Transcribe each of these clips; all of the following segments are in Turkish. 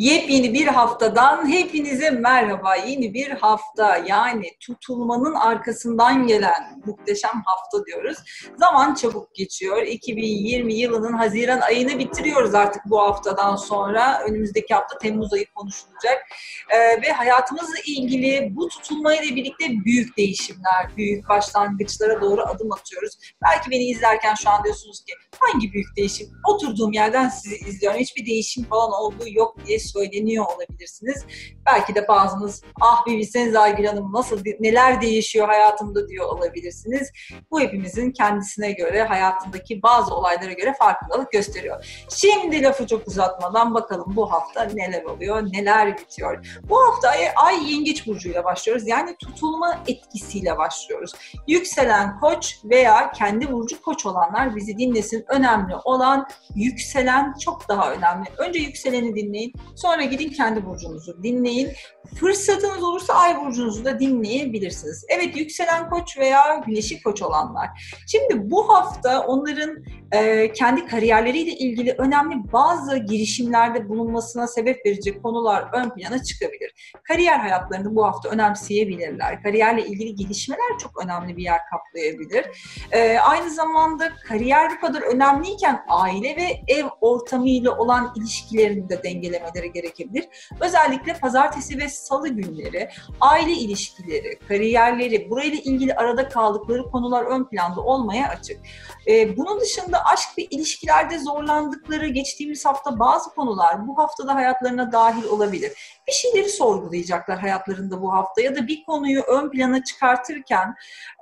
Yepyeni bir haftadan hepinize merhaba. Yeni bir hafta yani tutulmanın arkasından gelen muhteşem hafta diyoruz. Zaman çabuk geçiyor. 2020 yılının Haziran ayını bitiriyoruz artık bu haftadan sonra. Önümüzdeki hafta Temmuz ayı konuşulacak. Ee, ve hayatımızla ilgili bu tutulmayla birlikte büyük değişimler, büyük başlangıçlara doğru adım atıyoruz. Belki beni izlerken şu an diyorsunuz ki hangi büyük değişim? Oturduğum yerden sizi izliyorum. Hiçbir değişim falan olduğu yok diye söyleniyor olabilirsiniz. Belki de bazınız ah bir bilseniz Aygül Hanım nasıl neler değişiyor hayatımda diyor olabilirsiniz. Bu hepimizin kendisine göre hayatındaki bazı olaylara göre farkındalık gösteriyor. Şimdi lafı çok uzatmadan bakalım bu hafta neler oluyor, neler bitiyor. Bu hafta ay, ay yengeç burcuyla başlıyoruz. Yani tutulma etkisiyle başlıyoruz. Yükselen koç veya kendi burcu koç olanlar bizi dinlesin. Önemli olan yükselen çok daha önemli. Önce yükseleni dinleyin. Sonra gidin kendi burcunuzu dinleyin. Fırsatınız olursa ay burcunuzu da dinleyebilirsiniz. Evet yükselen koç veya güneşi koç olanlar. Şimdi bu hafta onların e, kendi kariyerleriyle ilgili önemli bazı girişimlerde bulunmasına sebep verecek konular ön plana çıkabilir. Kariyer hayatlarını bu hafta önemseyebilirler. Kariyerle ilgili gelişmeler çok önemli bir yer kaplayabilir. E, aynı zamanda kariyer bu kadar önemliyken aile ve ev ortamıyla olan ilişkilerini de dengelemeleri gerekebilir. Özellikle pazartesi ve salı günleri aile ilişkileri, kariyerleri, burayla ilgili arada kaldıkları konular ön planda olmaya açık. Ee, bunun dışında aşk ve ilişkilerde zorlandıkları geçtiğimiz hafta bazı konular bu haftada hayatlarına dahil olabilir. Bir şeyleri sorgulayacaklar hayatlarında bu hafta ya da bir konuyu ön plana çıkartırken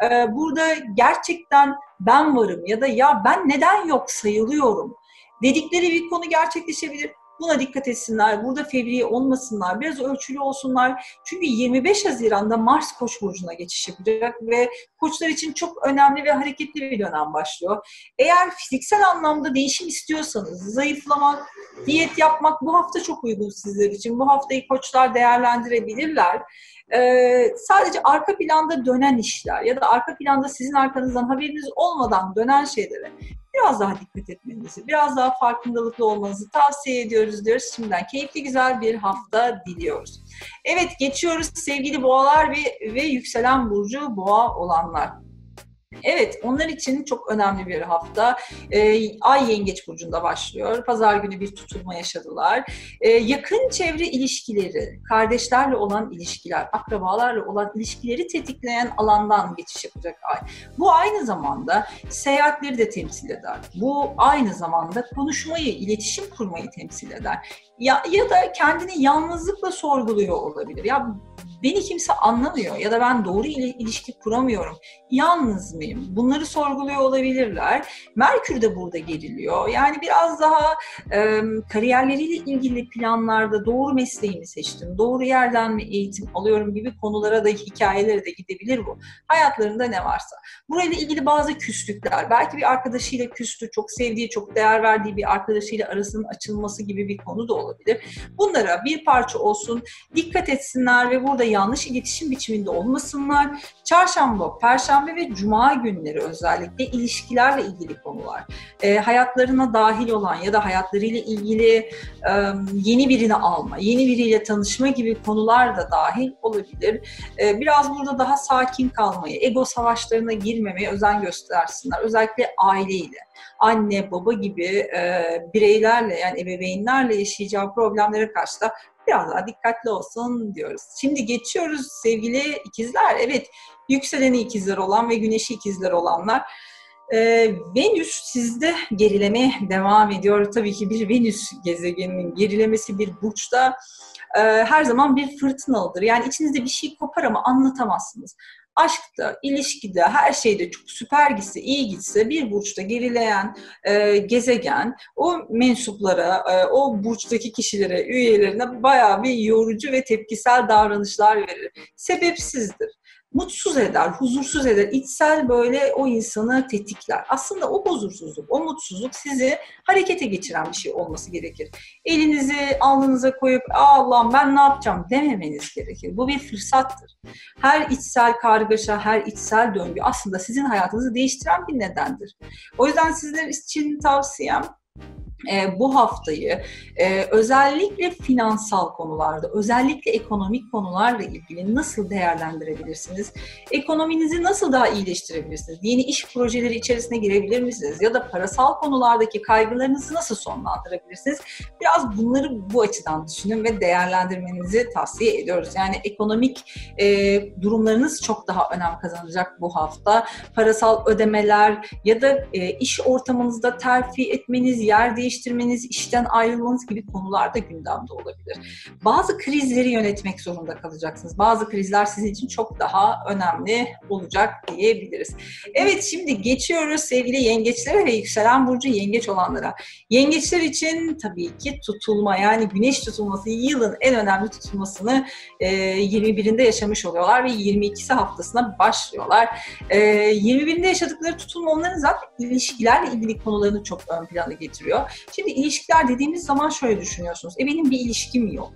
e, burada gerçekten ben varım ya da ya ben neden yok sayılıyorum dedikleri bir konu gerçekleşebilir. Buna dikkat etsinler. Burada fevri olmasınlar. Biraz ölçülü olsunlar. Çünkü 25 Haziran'da Mars Koç burcuna geçiş yapacak ve koçlar için çok önemli ve hareketli bir dönem başlıyor. Eğer fiziksel anlamda değişim istiyorsanız, zayıflamak, diyet yapmak bu hafta çok uygun sizler için. Bu haftayı koçlar değerlendirebilirler. Ee, sadece arka planda dönen işler ya da arka planda sizin arkanızdan haberiniz olmadan dönen şeylere biraz daha dikkat etmenizi, biraz daha farkındalıklı olmanızı tavsiye ediyoruz diyoruz. Şimdiden keyifli güzel bir hafta diliyoruz. Evet geçiyoruz sevgili boğalar ve, ve yükselen burcu boğa olanlar. Evet, onlar için çok önemli bir hafta. Ee, Ay Yengeç Burcu'nda başlıyor. Pazar günü bir tutulma yaşadılar. Ee, yakın çevre ilişkileri, kardeşlerle olan ilişkiler, akrabalarla olan ilişkileri tetikleyen alandan geçiş yapacak Ay. Bu aynı zamanda seyahatleri de temsil eder. Bu aynı zamanda konuşmayı, iletişim kurmayı temsil eder. Ya, ya da kendini yalnızlıkla sorguluyor olabilir. Ya beni kimse anlamıyor ya da ben doğru ilişki kuramıyorum. Yalnız mıyım? Bunları sorguluyor olabilirler. Merkür de burada geriliyor. Yani biraz daha e, kariyerleriyle ilgili planlarda doğru mesleğimi seçtim, doğru yerden mi eğitim alıyorum gibi konulara da hikayelere de gidebilir bu. Hayatlarında ne varsa. Burayla ilgili bazı küslükler, belki bir arkadaşıyla küstü, çok sevdiği, çok değer verdiği bir arkadaşıyla arasının açılması gibi bir konu da olabilir. Bunlara bir parça olsun dikkat etsinler ve burada yanlış iletişim biçiminde olmasınlar. Çarşamba, Perşembe ve Cuma günleri özellikle ilişkilerle ilgili konular. E, hayatlarına dahil olan ya da hayatlarıyla ilgili e, yeni birini alma, yeni biriyle tanışma gibi konular da dahil olabilir. E, biraz burada daha sakin kalmayı, ego savaşlarına girmemeye özen göstersinler. Özellikle aileyle anne, baba gibi e, bireylerle yani ebeveynlerle yaşayacağı problemlere karşı da biraz daha dikkatli olsun diyoruz. Şimdi geçiyoruz sevgili ikizler. Evet yükseleni ikizler olan ve güneşi ikizler olanlar. Ee, Venüs sizde gerilemeye devam ediyor. Tabii ki bir Venüs gezegeninin gerilemesi bir burçta e, her zaman bir fırtınalıdır. Yani içinizde bir şey kopar ama anlatamazsınız aşkta, ilişkide, her şeyde çok süper gitse, iyi gitse bir burçta gerileyen e, gezegen o mensuplara, e, o burçtaki kişilere, üyelerine bayağı bir yorucu ve tepkisel davranışlar verir. Sebepsizdir mutsuz eder, huzursuz eder, içsel böyle o insanı tetikler. Aslında o huzursuzluk, o mutsuzluk sizi harekete geçiren bir şey olması gerekir. Elinizi alnınıza koyup Allah'ım ben ne yapacağım dememeniz gerekir. Bu bir fırsattır. Her içsel kargaşa, her içsel döngü aslında sizin hayatınızı değiştiren bir nedendir. O yüzden sizler için tavsiyem e, bu haftayı e, özellikle finansal konularda, özellikle ekonomik konularla ilgili nasıl değerlendirebilirsiniz? Ekonominizi nasıl daha iyileştirebilirsiniz? Yeni iş projeleri içerisine girebilir misiniz? Ya da parasal konulardaki kaygılarınızı nasıl sonlandırabilirsiniz? Biraz bunları bu açıdan düşünün ve değerlendirmenizi tavsiye ediyoruz. Yani ekonomik e, durumlarınız çok daha önem kazanacak bu hafta. Parasal ödemeler ya da e, iş ortamınızda terfi etmeniz, yer değiştirmeniz, değiştirmeniz, işten ayrılmanız gibi konular da gündemde olabilir. Bazı krizleri yönetmek zorunda kalacaksınız. Bazı krizler sizin için çok daha önemli olacak diyebiliriz. Evet şimdi geçiyoruz sevgili yengeçlere ve yükselen burcu yengeç olanlara. Yengeçler için tabii ki tutulma yani güneş tutulması yılın en önemli tutulmasını e, 21'inde yaşamış oluyorlar ve 22'si haftasına başlıyorlar. E, 21'inde yaşadıkları tutulma onların zaten ilişkilerle ilgili konularını çok ön plana getiriyor. Şimdi ilişkiler dediğimiz zaman şöyle düşünüyorsunuz. E benim bir ilişkim yok.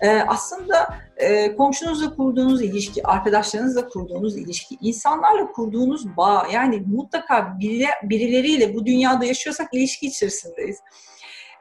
Ee, aslında e, komşunuzla kurduğunuz ilişki, arkadaşlarınızla kurduğunuz ilişki, insanlarla kurduğunuz bağ yani mutlaka biri, birileriyle bu dünyada yaşıyorsak ilişki içerisindeyiz.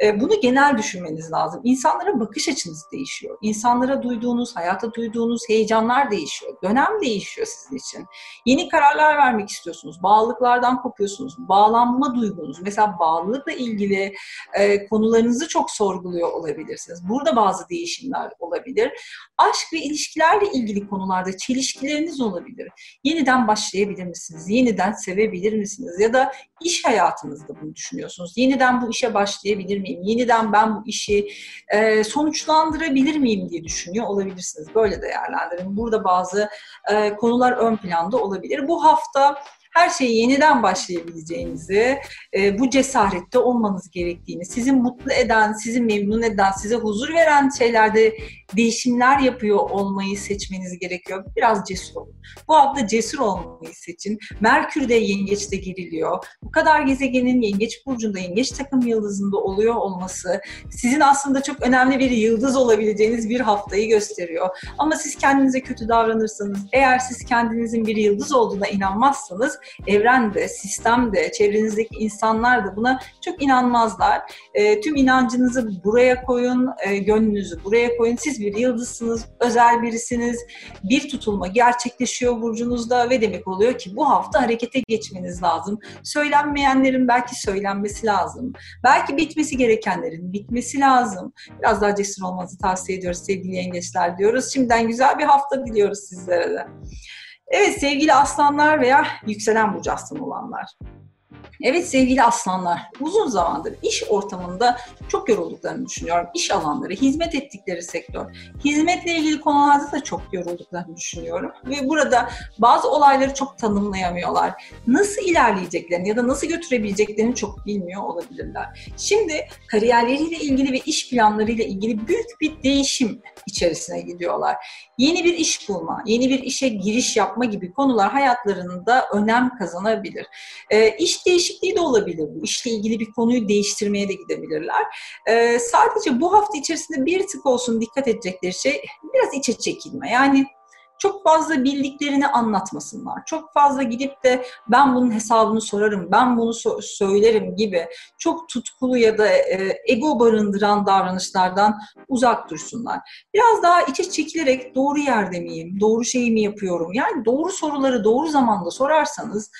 E, bunu genel düşünmeniz lazım. İnsanlara bakış açınız değişiyor. İnsanlara duyduğunuz, hayata duyduğunuz heyecanlar değişiyor. Dönem değişiyor sizin için. Yeni kararlar vermek istiyorsunuz. Bağlılıklardan kopuyorsunuz. Bağlanma duygunuz. Mesela bağlılıkla ilgili e, konularınızı çok sorguluyor olabilirsiniz. Burada bazı değişimler olabilir. Aşk ve ilişkilerle ilgili konularda çelişkileriniz olabilir. Yeniden başlayabilir misiniz? Yeniden sevebilir misiniz? Ya da iş hayatınızda bunu düşünüyorsunuz. Yeniden bu işe başlayabilir miyim? Yeniden ben bu işi e, sonuçlandırabilir miyim diye düşünüyor olabilirsiniz. Böyle değerlendirin. Burada bazı e, konular ön planda olabilir. Bu hafta her şeyi yeniden başlayabileceğinizi, e, bu cesarette olmanız gerektiğini, sizi mutlu eden, sizi memnun eden, size huzur veren şeylerde değişimler yapıyor olmayı seçmeniz gerekiyor. Biraz cesur olun. Bu hafta cesur olmayı seçin. Merkür de yengeçte giriliyor. Bu kadar gezegenin yengeç burcunda, yengeç takım yıldızında oluyor olması sizin aslında çok önemli bir yıldız olabileceğiniz bir haftayı gösteriyor. Ama siz kendinize kötü davranırsanız, eğer siz kendinizin bir yıldız olduğuna inanmazsanız evren de, sistem de, çevrenizdeki insanlar da buna çok inanmazlar. E, tüm inancınızı buraya koyun, e, gönlünüzü buraya koyun. Siz bir yıldızsınız, özel birisiniz. Bir tutulma gerçekleşiyor burcunuzda ve demek oluyor ki bu hafta harekete geçmeniz lazım. Söylenmeyenlerin belki söylenmesi lazım. Belki bitmesi gerekenlerin bitmesi lazım. Biraz daha cesur olmanızı tavsiye ediyoruz sevgili yengeçler diyoruz. Şimdiden güzel bir hafta diliyoruz sizlere de. Evet sevgili aslanlar veya yükselen burcu aslan olanlar. Evet sevgili aslanlar, uzun zamandır iş ortamında çok yorulduklarını düşünüyorum. İş alanları, hizmet ettikleri sektör, hizmetle ilgili konularda da çok yorulduklarını düşünüyorum. Ve burada bazı olayları çok tanımlayamıyorlar. Nasıl ilerleyeceklerini ya da nasıl götürebileceklerini çok bilmiyor olabilirler. Şimdi kariyerleriyle ilgili ve iş planlarıyla ilgili büyük bir değişim içerisine gidiyorlar. Yeni bir iş bulma, yeni bir işe giriş yapma gibi konular hayatlarında önem kazanabilir. E, iş değişikliği de olabilir bu. İşle ilgili bir konuyu değiştirmeye de gidebilirler. E, sadece bu hafta içerisinde bir tık olsun dikkat edecekleri şey biraz içe çekilme. Yani çok fazla bildiklerini anlatmasınlar. Çok fazla gidip de ben bunun hesabını sorarım, ben bunu so- söylerim gibi çok tutkulu ya da e, ego barındıran davranışlardan uzak dursunlar. Biraz daha içe çekilerek doğru yerde miyim, doğru şeyi mi yapıyorum? Yani doğru soruları doğru zamanda sorarsanız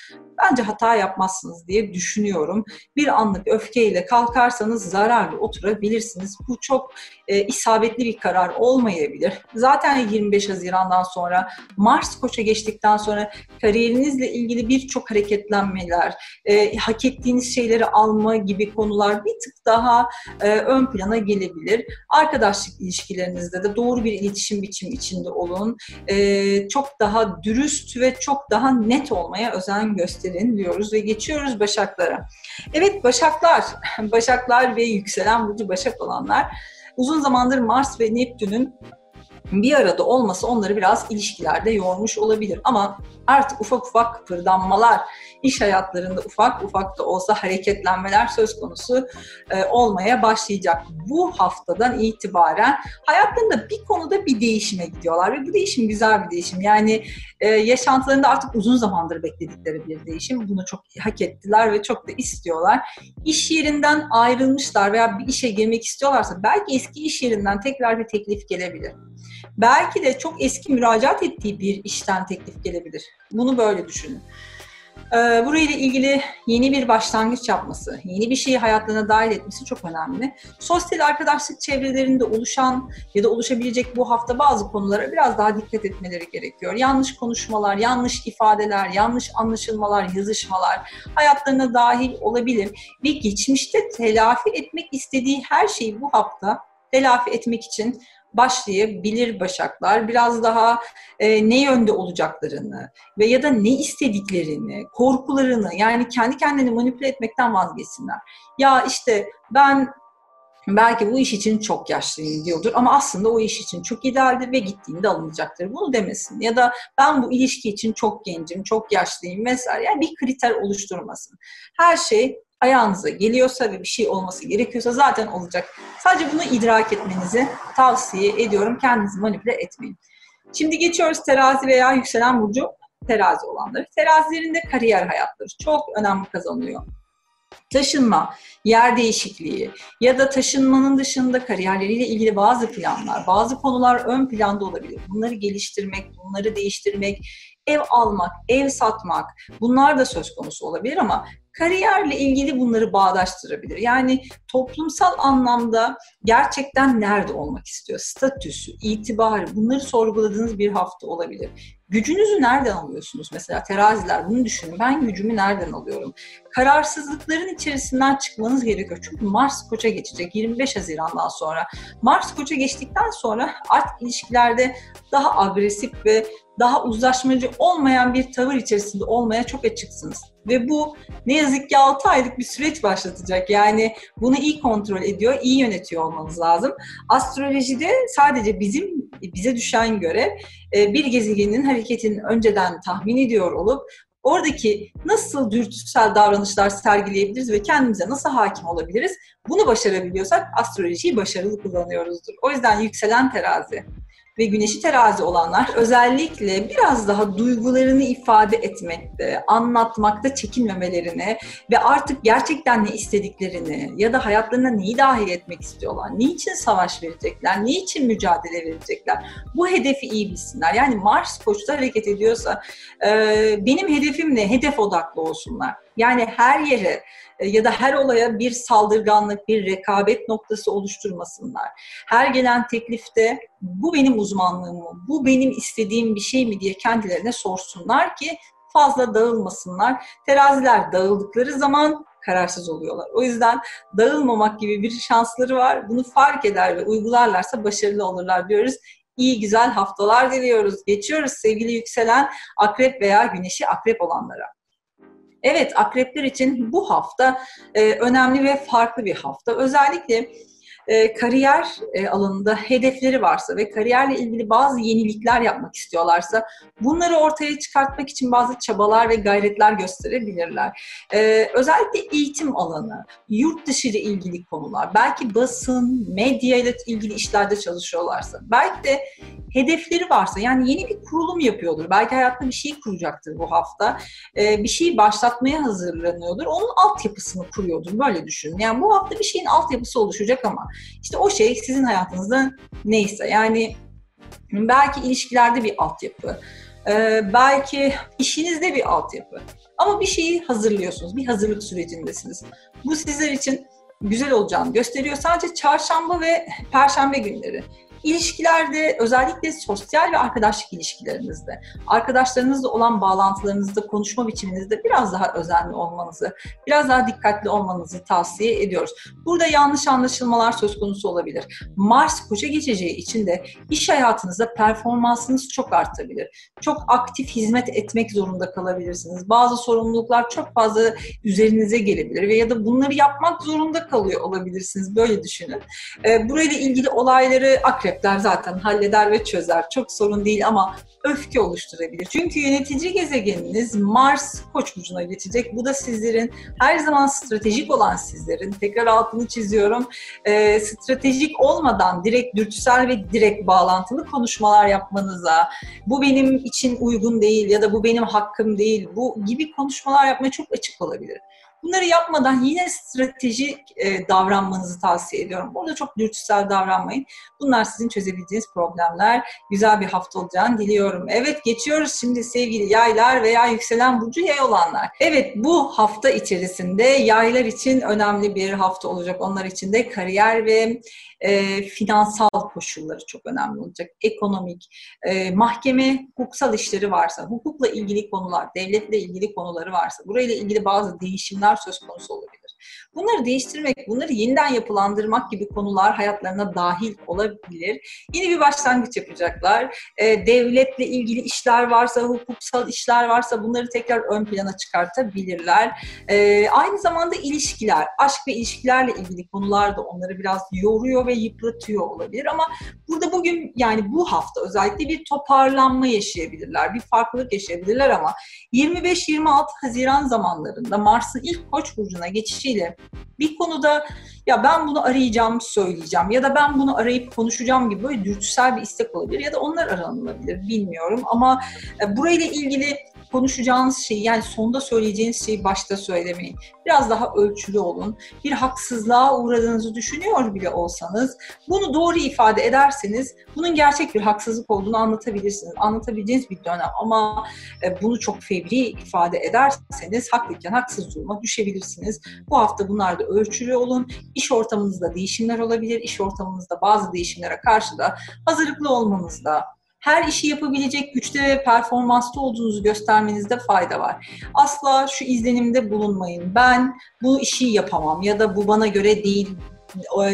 bence hata yapmazsınız diye düşünüyorum. Bir anlık öfkeyle kalkarsanız zararlı oturabilirsiniz. Bu çok e, isabetli bir karar olmayabilir. Zaten 25 Haziran'dan sonra Mars Koç'a geçtikten sonra kariyerinizle ilgili birçok hareketlenmeler, e, hak ettiğiniz şeyleri alma gibi konular bir tık daha e, ön plana gelebilir. Arkadaşlık ilişkilerinizde de doğru bir iletişim biçimi içinde olun. E, çok daha dürüst ve çok daha net olmaya özen gösterin diyoruz ve geçiyoruz Başaklara. Evet Başaklar, Başaklar ve yükselen burcu Başak olanlar uzun zamandır Mars ve Neptün'ün bir arada olması onları biraz ilişkilerde yormuş olabilir. Ama artık ufak ufak kıpırdanmalar, iş hayatlarında ufak ufak da olsa hareketlenmeler söz konusu e, olmaya başlayacak. Bu haftadan itibaren hayatlarında bir konuda bir değişime gidiyorlar ve bu değişim güzel bir değişim. Yani e, yaşantılarında artık uzun zamandır bekledikleri bir değişim. Bunu çok hak ettiler ve çok da istiyorlar. İş yerinden ayrılmışlar veya bir işe girmek istiyorlarsa belki eski iş yerinden tekrar bir teklif gelebilir. Belki de çok eski müracaat ettiği bir işten teklif gelebilir. Bunu böyle düşünün. Ee, burayla ilgili yeni bir başlangıç yapması, yeni bir şeyi hayatlarına dahil etmesi çok önemli. Sosyal arkadaşlık çevrelerinde oluşan ya da oluşabilecek bu hafta bazı konulara biraz daha dikkat etmeleri gerekiyor. Yanlış konuşmalar, yanlış ifadeler, yanlış anlaşılmalar, yazışmalar hayatlarına dahil olabilir. Ve geçmişte telafi etmek istediği her şeyi bu hafta telafi etmek için başlayabilir başaklar. Biraz daha e, ne yönde olacaklarını ve ya da ne istediklerini, korkularını yani kendi kendini manipüle etmekten vazgeçsinler. Ya işte ben belki bu iş için çok yaşlıyım diyordur ama aslında o iş için çok idealdir ve gittiğinde alınacaktır. Bunu demesin. Ya da ben bu ilişki için çok gencim, çok yaşlıyım vesaire. Yani bir kriter oluşturmasın. Her şey ayağınıza geliyorsa ve bir şey olması gerekiyorsa zaten olacak. Sadece bunu idrak etmenizi tavsiye ediyorum. Kendinizi manipüle etmeyin. Şimdi geçiyoruz terazi veya yükselen burcu terazi olanları. Terazilerinde kariyer hayatları çok önemli kazanıyor. Taşınma, yer değişikliği ya da taşınmanın dışında kariyerleriyle ilgili bazı planlar, bazı konular ön planda olabilir. Bunları geliştirmek, bunları değiştirmek, ev almak, ev satmak bunlar da söz konusu olabilir ama kariyerle ilgili bunları bağdaştırabilir. Yani toplumsal anlamda gerçekten nerede olmak istiyor? Statüsü, itibarı bunları sorguladığınız bir hafta olabilir. Gücünüzü nereden alıyorsunuz? Mesela teraziler bunu düşünün. Ben gücümü nereden alıyorum? Kararsızlıkların içerisinden çıkmanız gerekiyor. Çünkü Mars Koç'a geçecek 25 Haziran'dan sonra. Mars Koç'a geçtikten sonra artık ilişkilerde daha agresif ve daha uzlaşmacı olmayan bir tavır içerisinde olmaya çok açıksınız. Ve bu ne yazık ki 6 aylık bir süreç başlatacak. Yani bunu iyi kontrol ediyor, iyi yönetiyor olmanız lazım. Astrolojide sadece bizim bize düşen görev e, bir gezegenin hareketini önceden tahmin ediyor olup oradaki nasıl dürtüsel davranışlar sergileyebiliriz ve kendimize nasıl hakim olabiliriz? Bunu başarabiliyorsak astrolojiyi başarılı kullanıyoruzdur. O yüzden yükselen terazi ve güneşi terazi olanlar özellikle biraz daha duygularını ifade etmekte, anlatmakta çekinmemelerini ve artık gerçekten ne istediklerini ya da hayatlarına neyi dahil etmek istiyorlar, niçin savaş verecekler, niçin mücadele verecekler, bu hedefi iyi bilsinler. Yani Mars koçta hareket ediyorsa benim hedefim ne? Hedef odaklı olsunlar. Yani her yere ya da her olaya bir saldırganlık, bir rekabet noktası oluşturmasınlar. Her gelen teklifte bu benim uzmanlığım mı, bu benim istediğim bir şey mi diye kendilerine sorsunlar ki fazla dağılmasınlar. Teraziler dağıldıkları zaman kararsız oluyorlar. O yüzden dağılmamak gibi bir şansları var. Bunu fark eder ve uygularlarsa başarılı olurlar diyoruz. İyi güzel haftalar diliyoruz. Geçiyoruz sevgili yükselen akrep veya güneşi akrep olanlara. Evet akrepler için bu hafta e, önemli ve farklı bir hafta. Özellikle e, kariyer e, alanında hedefleri varsa ve kariyerle ilgili bazı yenilikler yapmak istiyorlarsa bunları ortaya çıkartmak için bazı çabalar ve gayretler gösterebilirler. E, özellikle eğitim alanı, yurt dışı ile ilgili konular, belki basın, medya ile ilgili işlerde çalışıyorlarsa, belki de hedefleri varsa yani yeni bir kurulum yapıyordur. Belki hayatında bir şey kuracaktır bu hafta. E, bir şeyi başlatmaya hazırlanıyordur. Onun altyapısını kuruyordur. Böyle düşünün. Yani bu hafta bir şeyin altyapısı oluşacak ama işte o şey sizin hayatınızda neyse. Yani belki ilişkilerde bir altyapı. E, belki işinizde bir altyapı. Ama bir şeyi hazırlıyorsunuz. Bir hazırlık sürecindesiniz. Bu sizler için güzel olacağını gösteriyor. Sadece çarşamba ve perşembe günleri İlişkilerde özellikle sosyal ve arkadaşlık ilişkilerinizde, arkadaşlarınızla olan bağlantılarınızda, konuşma biçiminizde biraz daha özenli olmanızı, biraz daha dikkatli olmanızı tavsiye ediyoruz. Burada yanlış anlaşılmalar söz konusu olabilir. Mars koça geçeceği için de iş hayatınızda performansınız çok artabilir. Çok aktif hizmet etmek zorunda kalabilirsiniz. Bazı sorumluluklar çok fazla üzerinize gelebilir ve ya da bunları yapmak zorunda kalıyor olabilirsiniz. Böyle düşünün. Burayla ilgili olayları akrep akrepler zaten halleder ve çözer. Çok sorun değil ama öfke oluşturabilir. Çünkü yönetici gezegeniniz Mars Koç burcuna geçecek. Bu da sizlerin her zaman stratejik olan sizlerin tekrar altını çiziyorum. E, stratejik olmadan direkt dürtüsel ve direkt bağlantılı konuşmalar yapmanıza, bu benim için uygun değil ya da bu benim hakkım değil, bu gibi konuşmalar yapmaya çok açık olabilir. Bunları yapmadan yine stratejik e, davranmanızı tavsiye ediyorum. Burada çok dürtüsel davranmayın. Bunlar sizin çözebileceğiniz problemler. Güzel bir hafta olacağını diliyorum. Evet geçiyoruz şimdi sevgili yaylar veya yükselen burcu yay olanlar. Evet bu hafta içerisinde yaylar için önemli bir hafta olacak. Onlar için de kariyer ve e, finansal koşulları çok önemli olacak. Ekonomik, e, mahkeme, hukuksal işleri varsa, hukukla ilgili konular, devletle ilgili konuları varsa, burayla ilgili bazı değişimler söz konusu olabilir. Bunları değiştirmek, bunları yeniden yapılandırmak gibi konular hayatlarına dahil olabilir. Yeni bir başlangıç yapacaklar. E, devletle ilgili işler varsa, hukuksal işler varsa bunları tekrar ön plana çıkartabilirler. E, aynı zamanda ilişkiler, aşk ve ilişkilerle ilgili konular da onları biraz yoruyor ve yıpratıyor olabilir ama burada bugün yani bu hafta özellikle bir toparlanma yaşayabilirler, bir farklılık yaşayabilirler ama 25-26 Haziran zamanlarında Mars'ın ilk Koç burcuna geçişiyle bir konuda ya ben bunu arayacağım, söyleyeceğim ya da ben bunu arayıp konuşacağım gibi böyle dürtüsel bir istek olabilir ya da onlar aranılabilir bilmiyorum. Ama e, burayla ilgili konuşacağınız şeyi yani sonda söyleyeceğiniz şeyi başta söylemeyin. Biraz daha ölçülü olun. Bir haksızlığa uğradığınızı düşünüyor bile olsanız bunu doğru ifade ederseniz bunun gerçek bir haksızlık olduğunu anlatabilirsiniz. Anlatabileceğiniz bir dönem ama e, bunu çok fevri ifade ederseniz haklıyken haksız duruma düşebilirsiniz. Bu hafta bunlarda ölçülü olun. İş ortamınızda değişimler olabilir. İş ortamınızda bazı değişimlere karşı da hazırlıklı olmanızda her işi yapabilecek güçte ve performansta olduğunuzu göstermenizde fayda var. Asla şu izlenimde bulunmayın. Ben bu işi yapamam ya da bu bana göre değil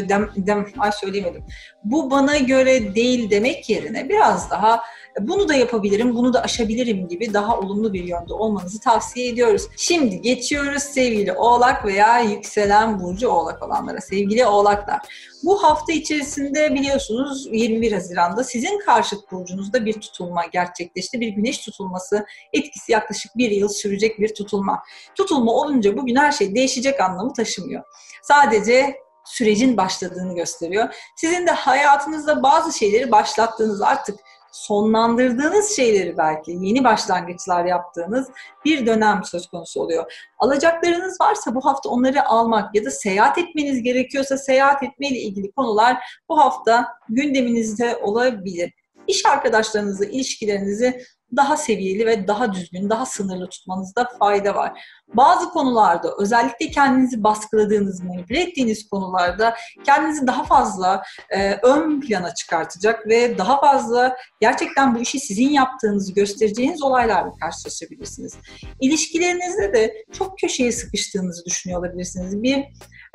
dem, dem, ay söyleyemedim. Bu bana göre değil demek yerine biraz daha bunu da yapabilirim, bunu da aşabilirim gibi daha olumlu bir yönde olmanızı tavsiye ediyoruz. Şimdi geçiyoruz sevgili Oğlak veya yükselen burcu Oğlak olanlara. Sevgili Oğlaklar, bu hafta içerisinde biliyorsunuz 21 Haziran'da sizin karşıt burcunuzda bir tutulma gerçekleşti. Bir güneş tutulması etkisi yaklaşık bir yıl sürecek bir tutulma. Tutulma olunca bugün her şey değişecek anlamı taşımıyor. Sadece sürecin başladığını gösteriyor. Sizin de hayatınızda bazı şeyleri başlattığınız artık sonlandırdığınız şeyleri belki yeni başlangıçlar yaptığınız bir dönem söz konusu oluyor. Alacaklarınız varsa bu hafta onları almak ya da seyahat etmeniz gerekiyorsa seyahat etmeyle ilgili konular bu hafta gündeminizde olabilir. İş arkadaşlarınızla ilişkilerinizi daha seviyeli ve daha düzgün, daha sınırlı tutmanızda fayda var. Bazı konularda özellikle kendinizi baskıladığınız, manipüle ettiğiniz konularda kendinizi daha fazla e, ön plana çıkartacak ve daha fazla gerçekten bu işi sizin yaptığınızı göstereceğiniz olaylarla karşılaşabilirsiniz. İlişkilerinizde de çok köşeye sıkıştığınızı düşünüyor olabilirsiniz. Bir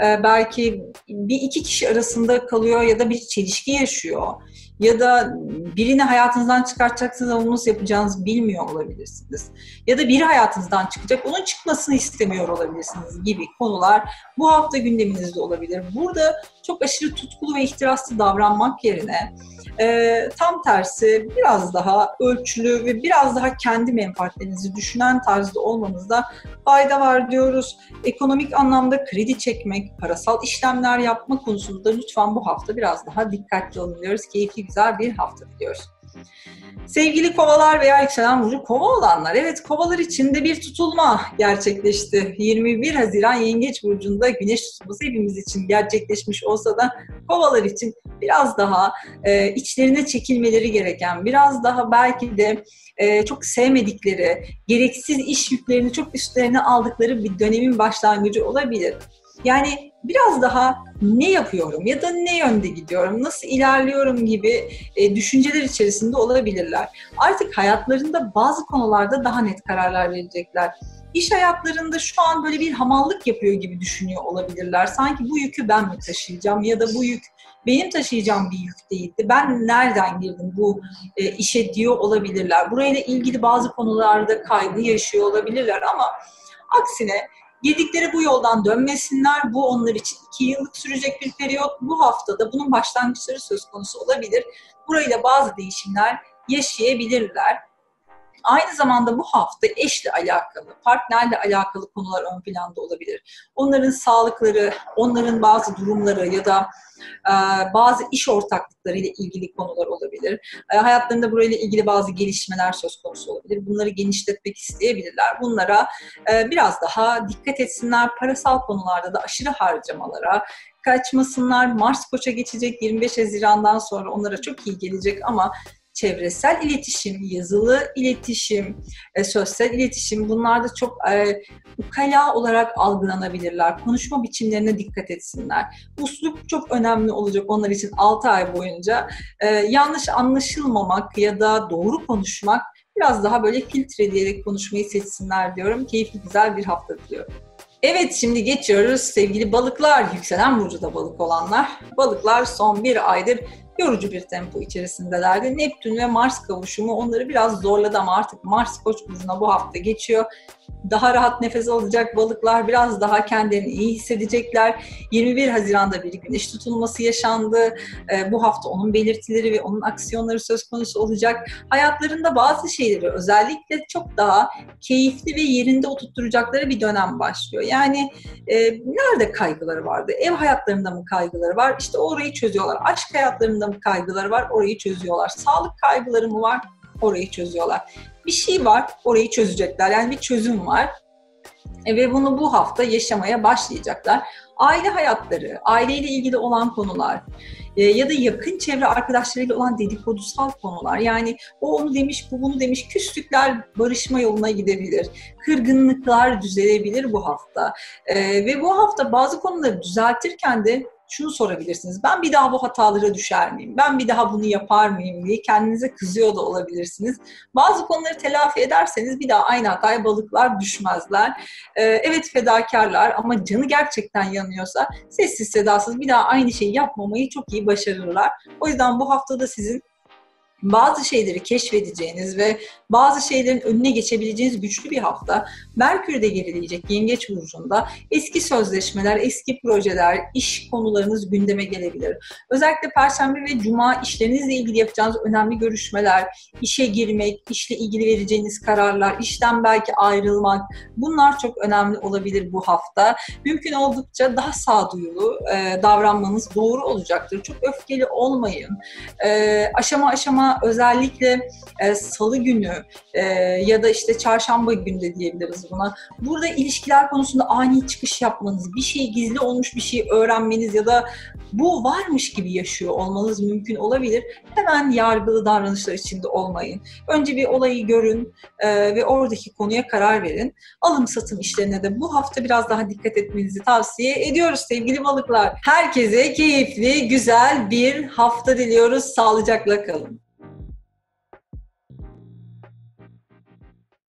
e, belki bir iki kişi arasında kalıyor ya da bir çelişki yaşıyor ya da birini hayatınızdan çıkartacaksınız ama nasıl yapacağınızı bilmiyor olabilirsiniz. Ya da biri hayatınızdan çıkacak, onun çıkmasını istemiyor olabilirsiniz gibi konular bu hafta gündeminizde olabilir. Burada çok aşırı tutkulu ve ihtiraslı davranmak yerine e, tam tersi biraz daha ölçülü ve biraz daha kendi menfaatlerinizi düşünen tarzda olmanızda fayda var diyoruz. Ekonomik anlamda kredi çekmek, parasal işlemler yapma konusunda lütfen bu hafta biraz daha dikkatli olun diyoruz. Keyifli güzel bir hafta diliyoruz. Sevgili kovalar veya yükselen burcu kova olanlar. Evet kovalar içinde bir tutulma gerçekleşti. 21 Haziran Yengeç Burcu'nda güneş tutulması hepimiz için gerçekleşmiş olsa da kovalar için biraz daha e, içlerine çekilmeleri gereken, biraz daha belki de e, çok sevmedikleri, gereksiz iş yüklerini çok üstlerine aldıkları bir dönemin başlangıcı olabilir. Yani biraz daha ne yapıyorum ya da ne yönde gidiyorum, nasıl ilerliyorum gibi e, düşünceler içerisinde olabilirler. Artık hayatlarında bazı konularda daha net kararlar verecekler. İş hayatlarında şu an böyle bir hamallık yapıyor gibi düşünüyor olabilirler. Sanki bu yükü ben mi taşıyacağım ya da bu yük benim taşıyacağım bir yük değildi. Ben nereden girdim bu e, işe diyor olabilirler. Burayla ilgili bazı konularda kaygı yaşıyor olabilirler ama aksine Girdikleri bu yoldan dönmesinler. Bu onlar için iki yıllık sürecek bir periyot. Bu haftada bunun başlangıçları söz konusu olabilir. Burayla bazı değişimler yaşayabilirler. Aynı zamanda bu hafta eşle alakalı, partnerle alakalı konular ön planda olabilir. Onların sağlıkları, onların bazı durumları ya da e, bazı iş ortaklıkları ile ilgili konular olabilir. E, hayatlarında burayla ilgili bazı gelişmeler söz konusu olabilir. Bunları genişletmek isteyebilirler. Bunlara e, biraz daha dikkat etsinler. Parasal konularda da aşırı harcamalara, kaçmasınlar. Mars Koç'a geçecek 25 Haziran'dan sonra onlara çok iyi gelecek ama çevresel iletişim, yazılı iletişim, e, sosyal iletişim bunlar da çok e, ukala olarak algılanabilirler. Konuşma biçimlerine dikkat etsinler. Uslup çok önemli olacak onlar için 6 ay boyunca. E, yanlış anlaşılmamak ya da doğru konuşmak biraz daha böyle filtreleyerek konuşmayı seçsinler diyorum. Keyifli güzel bir hafta diliyorum. Evet şimdi geçiyoruz sevgili balıklar, yükselen burcuda balık olanlar. Balıklar son bir aydır yorucu bir tempo içerisindelerdi. Neptün ve Mars kavuşumu onları biraz zorladı ama artık Mars Koç burcuna bu hafta geçiyor daha rahat nefes alacak balıklar biraz daha kendilerini iyi hissedecekler. 21 Haziran'da bir güneş tutulması yaşandı. E, bu hafta onun belirtileri ve onun aksiyonları söz konusu olacak. Hayatlarında bazı şeyleri özellikle çok daha keyifli ve yerinde oturtturacakları bir dönem başlıyor. Yani e, nerede kaygıları vardı? Ev hayatlarında mı kaygıları var? İşte orayı çözüyorlar. Aşk hayatlarında mı kaygıları var? Orayı çözüyorlar. Sağlık kaygıları mı var? Orayı çözüyorlar bir şey var, orayı çözecekler. Yani bir çözüm var. E, ve bunu bu hafta yaşamaya başlayacaklar. Aile hayatları, aileyle ilgili olan konular e, ya da yakın çevre arkadaşlarıyla olan dedikodusal konular. Yani o onu demiş, bu bunu demiş. Küslükler barışma yoluna gidebilir. Kırgınlıklar düzelebilir bu hafta. E, ve bu hafta bazı konuları düzeltirken de şunu sorabilirsiniz. Ben bir daha bu hatalara düşer miyim? Ben bir daha bunu yapar mıyım diye kendinize kızıyor da olabilirsiniz. Bazı konuları telafi ederseniz bir daha aynı hataya balıklar düşmezler. Ee, evet fedakarlar ama canı gerçekten yanıyorsa sessiz sedasız bir daha aynı şeyi yapmamayı çok iyi başarırlar. O yüzden bu haftada sizin bazı şeyleri keşfedeceğiniz ve bazı şeylerin önüne geçebileceğiniz güçlü bir hafta. Merkür de gerileyecek Yengeç Burcu'nda. Eski sözleşmeler, eski projeler, iş konularınız gündeme gelebilir. Özellikle Perşembe ve Cuma işlerinizle ilgili yapacağınız önemli görüşmeler, işe girmek, işle ilgili vereceğiniz kararlar, işten belki ayrılmak bunlar çok önemli olabilir bu hafta. Mümkün oldukça daha sağduyulu e, davranmanız doğru olacaktır. Çok öfkeli olmayın. E, aşama aşama özellikle e, salı günü e, ya da işte çarşamba günü de diyebiliriz buna. Burada ilişkiler konusunda ani çıkış yapmanız, bir şey gizli olmuş bir şey öğrenmeniz ya da bu varmış gibi yaşıyor olmanız mümkün olabilir. Hemen yargılı davranışlar içinde olmayın. Önce bir olayı görün e, ve oradaki konuya karar verin. Alım satım işlerine de bu hafta biraz daha dikkat etmenizi tavsiye ediyoruz sevgili balıklar. Herkese keyifli, güzel bir hafta diliyoruz. Sağlıcakla kalın.